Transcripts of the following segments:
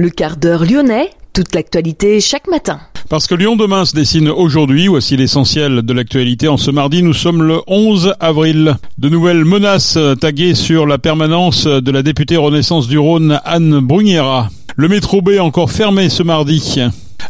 Le quart d'heure lyonnais, toute l'actualité chaque matin. Parce que Lyon demain se dessine aujourd'hui, voici l'essentiel de l'actualité. En ce mardi, nous sommes le 11 avril. De nouvelles menaces taguées sur la permanence de la députée Renaissance du Rhône, Anne Bruniera. Le métro B encore fermé ce mardi.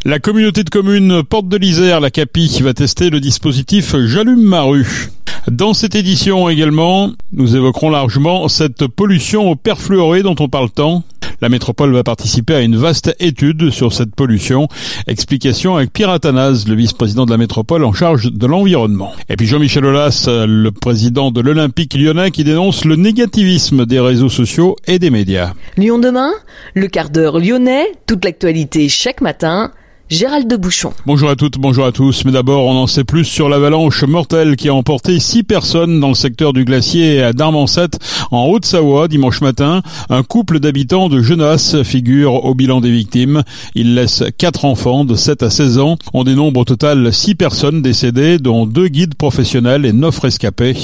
La communauté de communes Porte de l'Isère, la CAPI, va tester le dispositif J'allume ma rue. Dans cette édition également, nous évoquerons largement cette pollution au perfluoré dont on parle tant. La métropole va participer à une vaste étude sur cette pollution. Explication avec Pierre Athanase, le vice-président de la métropole en charge de l'environnement. Et puis Jean-Michel Aulas, le président de l'Olympique lyonnais qui dénonce le négativisme des réseaux sociaux et des médias. Lyon demain, le quart d'heure lyonnais, toute l'actualité chaque matin Gérald de Bouchon. Bonjour à toutes, bonjour à tous. Mais d'abord, on en sait plus sur l'avalanche mortelle qui a emporté six personnes dans le secteur du glacier à Darmancet, en Haute-Savoie, dimanche matin. Un couple d'habitants de Genasse figure au bilan des victimes. Il laisse quatre enfants de 7 à 16 ans. On dénombre au total six personnes décédées, dont deux guides professionnels et neuf rescapés.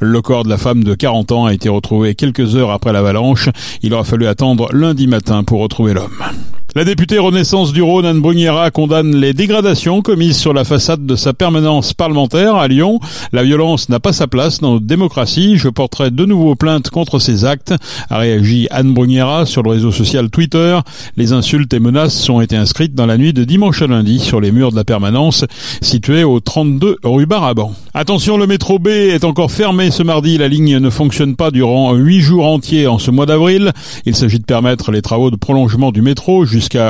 Le corps de la femme de 40 ans a été retrouvé quelques heures après l'avalanche. Il aura fallu attendre lundi matin pour retrouver l'homme. La députée Renaissance du Rhône, Anne Bruniera, condamne les dégradations commises sur la façade de sa permanence parlementaire à Lyon. La violence n'a pas sa place dans notre démocratie. Je porterai de nouveau plainte contre ces actes, a réagi Anne Bruniera sur le réseau social Twitter. Les insultes et menaces ont été inscrites dans la nuit de dimanche à lundi sur les murs de la permanence située au 32 rue Baraban. Attention, le métro B est encore fermé ce mardi. La ligne ne fonctionne pas durant huit jours entiers en ce mois d'avril. Il s'agit de permettre les travaux de prolongement du métro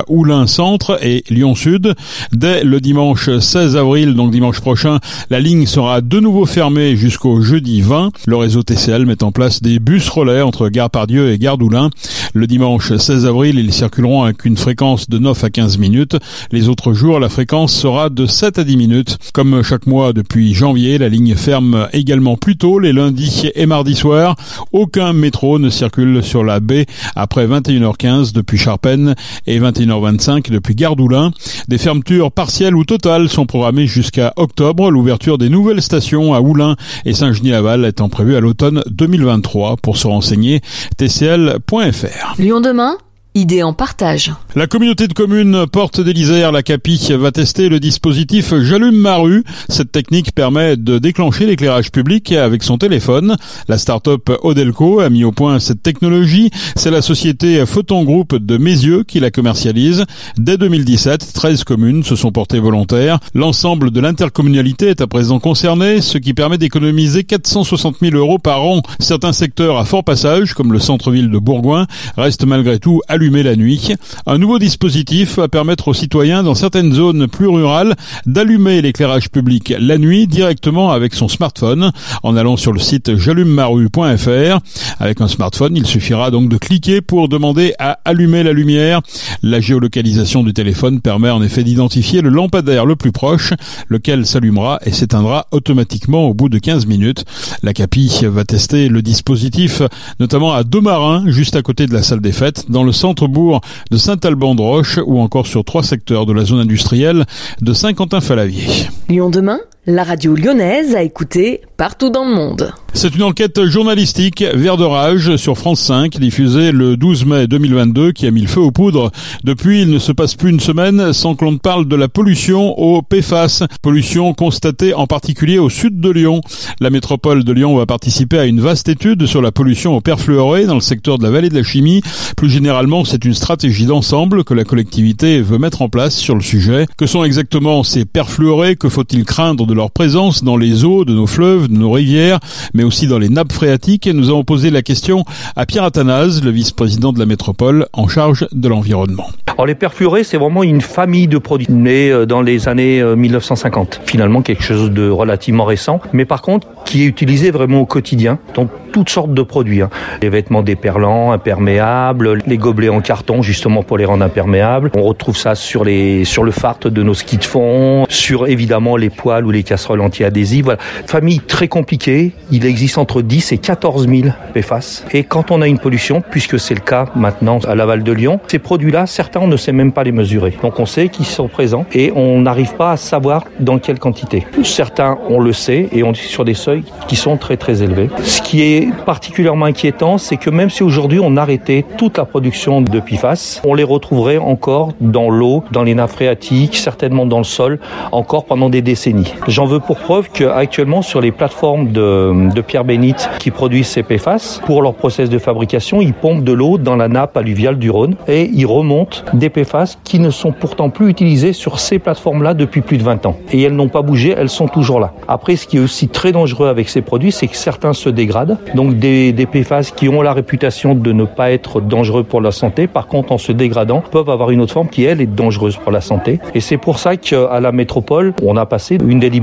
Oulin Centre et Lyon Sud. Dès le dimanche 16 avril, donc dimanche prochain, la ligne sera de nouveau fermée jusqu'au jeudi 20. Le réseau TCL met en place des bus relais entre Gare Pardieu et Gare d'Oulin. Le dimanche 16 avril, ils circuleront avec une fréquence de 9 à 15 minutes. Les autres jours, la fréquence sera de 7 à 10 minutes. Comme chaque mois depuis janvier, la ligne ferme également plus tôt les lundis et mardis soirs. Aucun métro ne circule sur la baie après 21h15 depuis Charpennes et 21h25 depuis Gardoulin. Des fermetures partielles ou totales sont programmées jusqu'à octobre. L'ouverture des nouvelles stations à Oulin et Saint-Genis-Laval étant prévue à l'automne 2023. Pour se renseigner, tcl.fr. Lyon demain? Idée en partage. La communauté de communes Porte des l'Isère, la CAPI, va tester le dispositif J'allume ma rue. Cette technique permet de déclencher l'éclairage public avec son téléphone. La start-up Odelco a mis au point cette technologie. C'est la société Photon Group de Mézieux qui la commercialise. Dès 2017, 13 communes se sont portées volontaires. L'ensemble de l'intercommunalité est à présent concerné, ce qui permet d'économiser 460 000 euros par an. Certains secteurs à fort passage, comme le centre-ville de Bourgoin, restent malgré tout la nuit. Un nouveau dispositif va permettre aux citoyens dans certaines zones plus rurales d'allumer l'éclairage public la nuit directement avec son smartphone en allant sur le site j'allumemarue.fr. Avec un smartphone, il suffira donc de cliquer pour demander à allumer la lumière. La géolocalisation du téléphone permet en effet d'identifier le lampadaire le plus proche, lequel s'allumera et s'éteindra automatiquement au bout de 15 minutes. La CAPI va tester le dispositif notamment à Domarin, juste à côté de la salle des fêtes, dans le centre centre-bourg de Saint-Alban-de-Roche ou encore sur trois secteurs de la zone industrielle de Saint-Quentin-Falavier. Lyon demain, la radio lyonnaise a écouté partout dans le monde. C'est une enquête journalistique Vert de rage sur France 5 diffusée le 12 mai 2022 qui a mis le feu aux poudres. Depuis, il ne se passe plus une semaine sans que l'on parle de la pollution au PFAS, pollution constatée en particulier au sud de Lyon. La métropole de Lyon va participer à une vaste étude sur la pollution au perfluoré dans le secteur de la vallée de la chimie. Plus généralement, c'est une stratégie d'ensemble que la collectivité veut mettre en place sur le sujet. Que sont exactement ces perfluorés? Que faut-il craindre de leur présence dans les eaux de nos fleuves, de nos rivières mais aussi dans les nappes phréatiques. Et nous avons posé la question à Pierre Athanase, le vice-président de la métropole en charge de l'environnement. Alors les perfluorés, c'est vraiment une famille de produits nés euh, dans les années 1950. Euh, Finalement, quelque chose de relativement récent, mais par contre qui est utilisé vraiment au quotidien dans toutes sortes de produits. Hein. Les vêtements déperlants, imperméables, les gobelets en carton justement pour les rendre imperméables. On retrouve ça sur les sur le fart de nos skis de fond, sur évidemment les poêles ou les casseroles anti-adhésives. Voilà. Famille très compliquée. Il existe entre 10 et 14 000 PFAS. Et quand on a une pollution, puisque c'est le cas maintenant à Laval de Lyon, ces produits-là, certains on ne sait même pas les mesurer. Donc on sait qu'ils sont présents et on n'arrive pas à savoir dans quelle quantité. Certains on le sait et on est sur des seuils qui sont très très élevés. Ce qui est est particulièrement inquiétant, c'est que même si aujourd'hui on arrêtait toute la production de PFAS, on les retrouverait encore dans l'eau, dans les nappes phréatiques, certainement dans le sol, encore pendant des décennies. J'en veux pour preuve qu'actuellement sur les plateformes de, pierre bénite qui produisent ces PFAS, pour leur process de fabrication, ils pompent de l'eau dans la nappe alluviale du Rhône et ils remontent des PFAS qui ne sont pourtant plus utilisés sur ces plateformes-là depuis plus de 20 ans. Et elles n'ont pas bougé, elles sont toujours là. Après, ce qui est aussi très dangereux avec ces produits, c'est que certains se dégradent. Donc des, des PFAS qui ont la réputation de ne pas être dangereux pour la santé, par contre en se dégradant, peuvent avoir une autre forme qui, elle, est dangereuse pour la santé. Et c'est pour ça qu'à la métropole, on a passé une délibération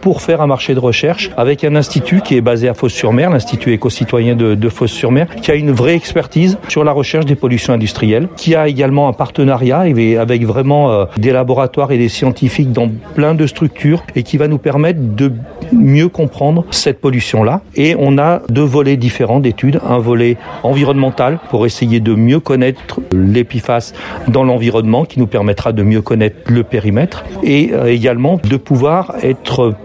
pour faire un marché de recherche avec un institut qui est basé à Fos-sur-Mer, l'Institut éco-citoyen de, de Fos-sur-Mer, qui a une vraie expertise sur la recherche des pollutions industrielles, qui a également un partenariat avec vraiment euh, des laboratoires et des scientifiques dans plein de structures et qui va nous permettre de mieux comprendre cette pollution-là. Et on a deux volets différents d'études. Un volet environnemental pour essayer de mieux connaître l'épiphace dans l'environnement qui nous permettra de mieux connaître le périmètre et euh, également de pouvoir être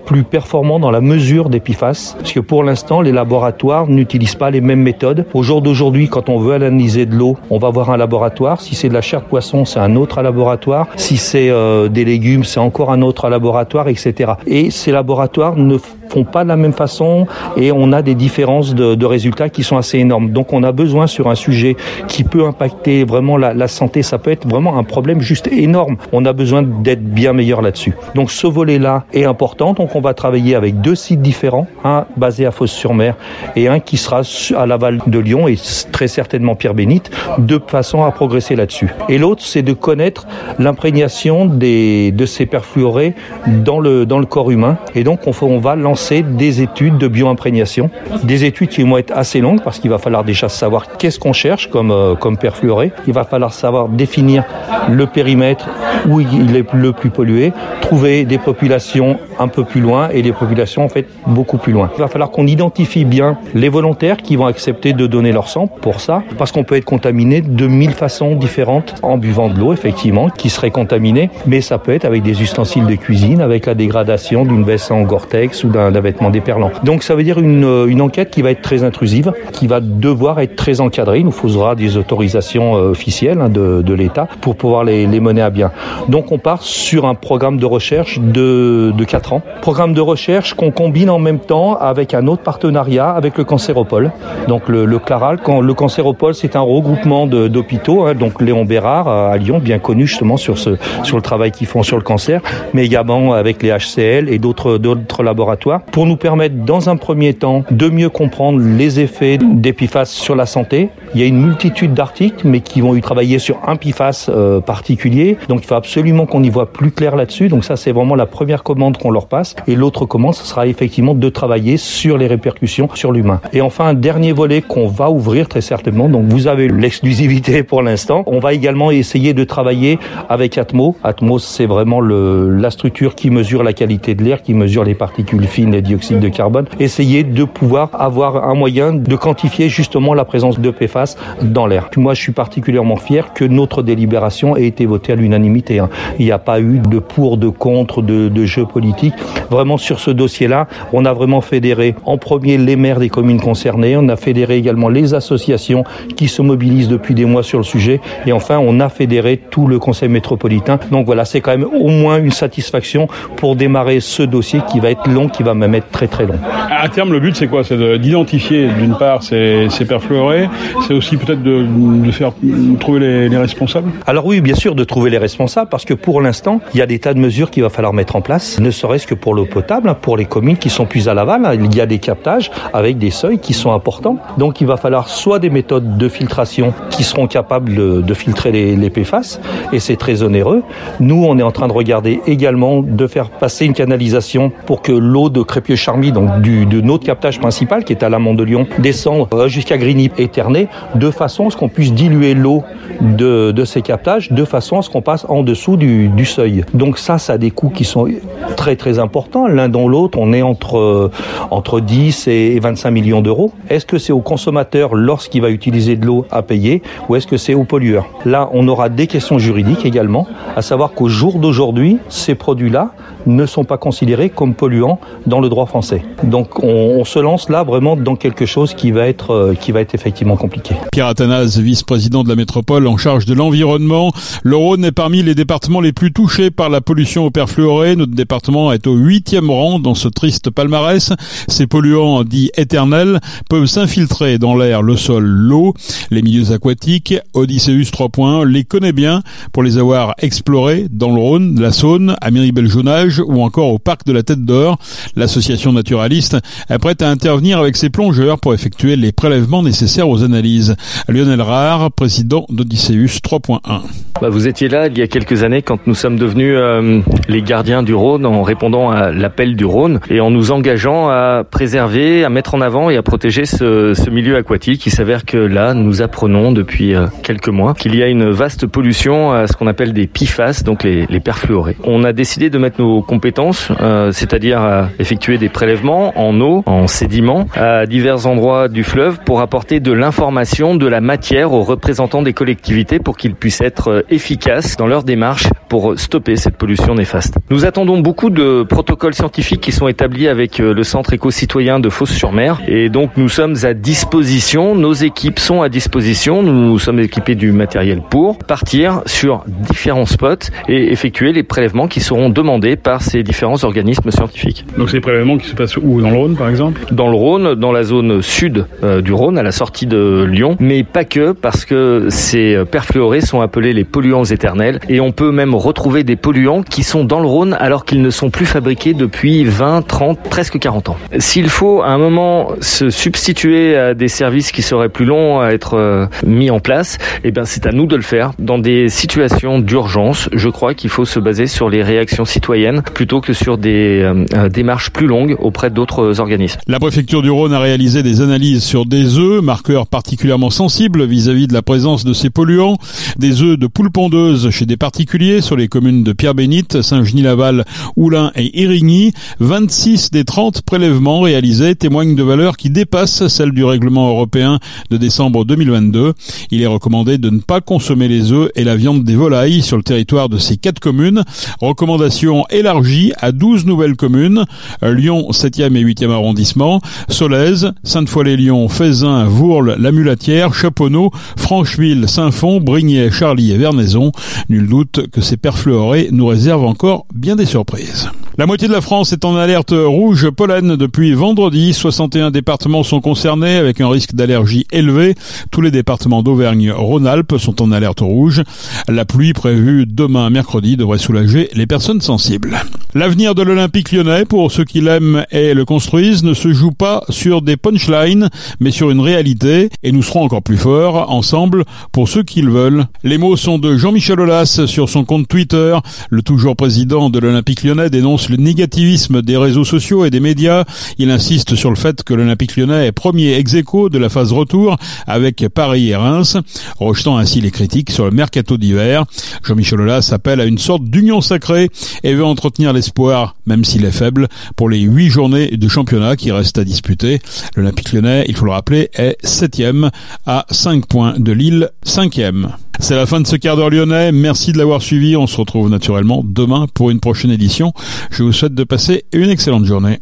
plus performant dans la mesure d'épiphace parce que pour l'instant les laboratoires n'utilisent pas les mêmes méthodes. Au jour d'aujourd'hui quand on veut analyser de l'eau, on va voir un laboratoire. Si c'est de la chair de poisson, c'est un autre laboratoire. Si c'est euh, des légumes, c'est encore un autre laboratoire, etc. Et ces laboratoires ne font pas de la même façon et on a des différences de, résultats qui sont assez énormes. Donc on a besoin sur un sujet qui peut impacter vraiment la, santé, ça peut être vraiment un problème juste énorme. On a besoin d'être bien meilleur là-dessus. Donc ce volet-là est important. Donc on va travailler avec deux sites différents, un basé à Fos-sur-Mer et un qui sera à l'aval de Lyon et très certainement Pierre Bénite, de façon à progresser là-dessus. Et l'autre, c'est de connaître l'imprégnation de ces perfluorés dans le dans le corps humain. Et donc on, on va lancer des études de bioimprégnation, des études qui vont être assez longues parce qu'il va falloir déjà savoir qu'est-ce qu'on cherche comme, euh, comme perfluoré, il va falloir savoir définir le périmètre où il est le plus pollué, trouver des populations un peu plus loin et des populations en fait beaucoup plus loin. Il va falloir qu'on identifie bien les volontaires qui vont accepter de donner leur sang pour ça, parce qu'on peut être contaminé de mille façons différentes en buvant de l'eau effectivement, qui serait contaminée, mais ça peut être avec des ustensiles de cuisine, avec la dégradation d'une veste en Gore-Tex ou d'un d'un vêtement déperlant. Donc ça veut dire une, euh, une, enquête qui va être très intrusive, qui va devoir être très encadrée. Il nous faudra des autorisations euh, officielles hein, de, de l'État pour pouvoir les, les, mener à bien. Donc on part sur un programme de recherche de, de 4 ans. Programme de recherche qu'on combine en même temps avec un autre partenariat avec le Cancéropole. Donc le, Claral, le Cancéropole c'est un regroupement d'hôpitaux, hein, donc Léon Bérard à Lyon, bien connu justement sur, ce, sur le travail qu'ils font sur le cancer, mais également avec les HCL et d'autres laboratoires pour nous permettre dans un premier temps de mieux comprendre les effets d'Epifas sur la santé. Il y a une multitude d'articles mais qui vont y travailler sur un PFAS euh, particulier. Donc il faut absolument qu'on y voit plus clair là-dessus. Donc ça c'est vraiment la première commande qu'on leur passe. Et l'autre commande, ce sera effectivement de travailler sur les répercussions sur l'humain. Et enfin un dernier volet qu'on va ouvrir très certainement. Donc vous avez l'exclusivité pour l'instant. On va également essayer de travailler avec Atmos. Atmos c'est vraiment la structure qui mesure la qualité de l'air, qui mesure les particules fines les dioxydes de carbone, essayer de pouvoir avoir un moyen de quantifier justement la présence de PFAS dans l'air. Moi, je suis particulièrement fier que notre délibération ait été votée à l'unanimité. Il n'y a pas eu de pour, de contre, de, de jeu politique. Vraiment, sur ce dossier-là, on a vraiment fédéré en premier les maires des communes concernées, on a fédéré également les associations qui se mobilisent depuis des mois sur le sujet, et enfin, on a fédéré tout le conseil métropolitain. Donc voilà, c'est quand même au moins une satisfaction pour démarrer ce dossier qui va être long, qui va même être très très long. À terme, le but, c'est quoi? C'est d'identifier, d'une part, ces, ces perfluorés, c'est aussi peut-être de, de, faire trouver les, les, responsables? Alors oui, bien sûr, de trouver les responsables, parce que pour l'instant, il y a des tas de mesures qu'il va falloir mettre en place, ne serait-ce que pour l'eau potable, pour les communes qui sont plus à l'aval, il y a des captages avec des seuils qui sont importants. Donc il va falloir soit des méthodes de filtration qui seront capables de, de filtrer les, les PFAS, et c'est très onéreux. Nous, on est en train de regarder également de faire passer une canalisation pour que l'eau de Crépieux Charmy, donc du, de notre captage principal qui est à l'amont de Lyon, descendre jusqu'à Grigny et Ternay, de façon à ce qu'on puisse diluer l'eau de, de, ces captages, de façon à ce qu'on passe en dessous du, seuil. Donc ça, ça a des coûts qui sont très très importants. L'un dans l'autre, on est entre, entre 10 et 25 millions d'euros. Est-ce que c'est au consommateur, lorsqu'il va utiliser de l'eau, à payer, ou est-ce que c'est au pollueur? Là, on aura des questions juridiques également, à savoir qu'au jour d'aujourd'hui, ces produits-là ne sont pas considérés comme polluants dans le droit français. Donc on, on se lance là vraiment dans quelque chose qui va être euh, qui va être effectivement compliqué. Pierre Athanase, vice-président de la métropole en charge de l'environnement. Le Rhône est parmi les départements les plus touchés par la pollution au perfluoré. Notre département est au huitième rang dans ce triste palmarès. Ces polluants dits éternels peuvent s'infiltrer dans l'air, le sol, l'eau, les milieux aquatiques. Odysseus 3 points les connaît bien pour les avoir explorés dans le Rhône, la Saône, à Miribel-Jonage ou encore au parc de la Tête d'Or. L'association naturaliste est prête à intervenir avec ses plongeurs pour effectuer les prélèvements nécessaires aux analyses. Lionel Rare, président d'Odysseus 3.1. Bah, vous étiez là il y a quelques années quand nous sommes devenus euh, les gardiens du Rhône en répondant à l'appel du Rhône et en nous engageant à préserver, à mettre en avant et à protéger ce, milieu aquatique. Il s'avère que là, nous apprenons depuis euh, quelques mois qu'il y a une vaste pollution à ce qu'on appelle des PFAS, donc les, les perfluorés. On a décidé de mettre nos compétences, euh, c'est-à-dire à effectuer des prélèvements en eau, en sédiments, à divers endroits du fleuve pour apporter de l'information, de la matière aux représentants des collectivités pour qu'ils puissent être efficaces dans leur démarche pour stopper cette pollution néfaste. Nous attendons beaucoup de protocoles scientifiques qui sont établis avec le centre éco-citoyen de Fos-sur-Mer et donc nous sommes à disposition, nos équipes sont à disposition, nous sommes équipés du matériel pour partir sur différents spots et effectuer les prélèvements qui seront demandés par ces différents organismes scientifiques. Donc ces prélèvements qui se passent où? Dans le Rhône par exemple? Dans le Rhône, dans la zone sud euh, du Rhône, à la sortie de Lyon, mais pas que parce que ces perfluorés sont appelés les polluants éternels et on peut même retrouver des polluants qui sont dans le Rhône alors qu'ils ne sont plus fabriqués depuis 20, 30, presque 40 ans. S'il faut à un moment se substituer à des services qui seraient plus longs à être euh, mis en place, eh bien c'est à nous de le faire. Dans des situations d'urgence, je crois qu'il faut se baser sur les réactions citoyennes plutôt que sur des euh, démarches plus longues auprès d'autres organismes. La préfecture du Rhône a réalisé des analyses sur des œufs, marqueurs particulièrement sensibles vis-à-vis -vis de la présence de ces polluants, des œufs de poules pondeuses chez des particuliers sur les communes de Pierre-Bénite, Saint-Genis-Laval, Oulin et Irigny. 26 des 30 prélèvements réalisés témoignent de valeurs qui dépassent celles du règlement européen de décembre 2022. Il est recommandé de ne pas consommer les œufs et la viande des volailles sur le territoire de ces quatre communes. Recommandation à 12 nouvelles communes. Lyon 7e et 8e arrondissement, Solèze, Sainte-Foy-les-Lyons, Fézin, Vourles, La Mulatière, Chaponneau, Francheville, Saint-Fond, Brignais, Charlie et Vernaison. Nul doute que ces perfluorés nous réservent encore bien des surprises. La moitié de la France est en alerte rouge pollen depuis vendredi. 61 départements sont concernés avec un risque d'allergie élevé. Tous les départements d'Auvergne-Rhône-Alpes sont en alerte rouge. La pluie prévue demain mercredi devrait soulager les personnes sensibles. L'avenir de l'Olympique lyonnais, pour ceux qui l'aiment et le construisent, ne se joue pas sur des punchlines, mais sur une réalité. Et nous serons encore plus forts ensemble pour ceux qui le veulent. Les mots sont de Jean-Michel Aulas sur son compte Twitter. Le toujours président de l'Olympique lyonnais dénonce le négativisme des réseaux sociaux et des médias. Il insiste sur le fait que l'Olympique lyonnais est premier ex de la phase retour avec Paris et Reims, rejetant ainsi les critiques sur le mercato d'hiver. Jean-Michel Aulas appelle à une sorte d'union sacrée et veut entretenir l'espoir, même s'il est faible, pour les huit journées de championnat qui restent à disputer. L'Olympique lyonnais, il faut le rappeler, est septième à 5 points de Lille, cinquième. C'est la fin de ce quart d'heure lyonnais. Merci de l'avoir suivi. On se retrouve naturellement demain pour une prochaine édition. Je vous souhaite de passer une excellente journée.